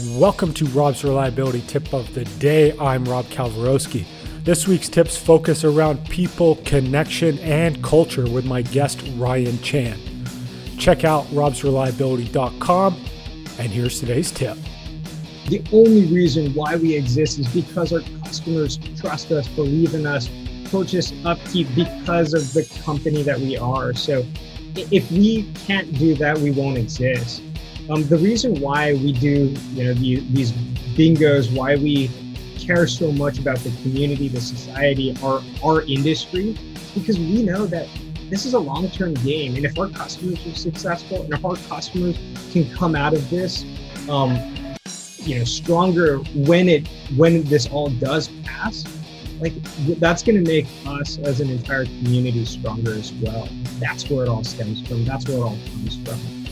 Welcome to Rob's Reliability Tip of the Day. I'm Rob Kalwarowski. This week's tips focus around people, connection, and culture with my guest Ryan Chan. Check out robsreliability.com, and here's today's tip. The only reason why we exist is because our customers trust us, believe in us, purchase UpKeep because of the company that we are. So if we can't do that, we won't exist. Um, the reason why we do, you know, the, these bingos, why we care so much about the community, the society, our our industry, because we know that this is a long-term game, and if our customers are successful, and if our customers can come out of this, um, you know, stronger when it when this all does pass, like that's going to make us as an entire community stronger as well. That's where it all stems from. That's where it all comes from.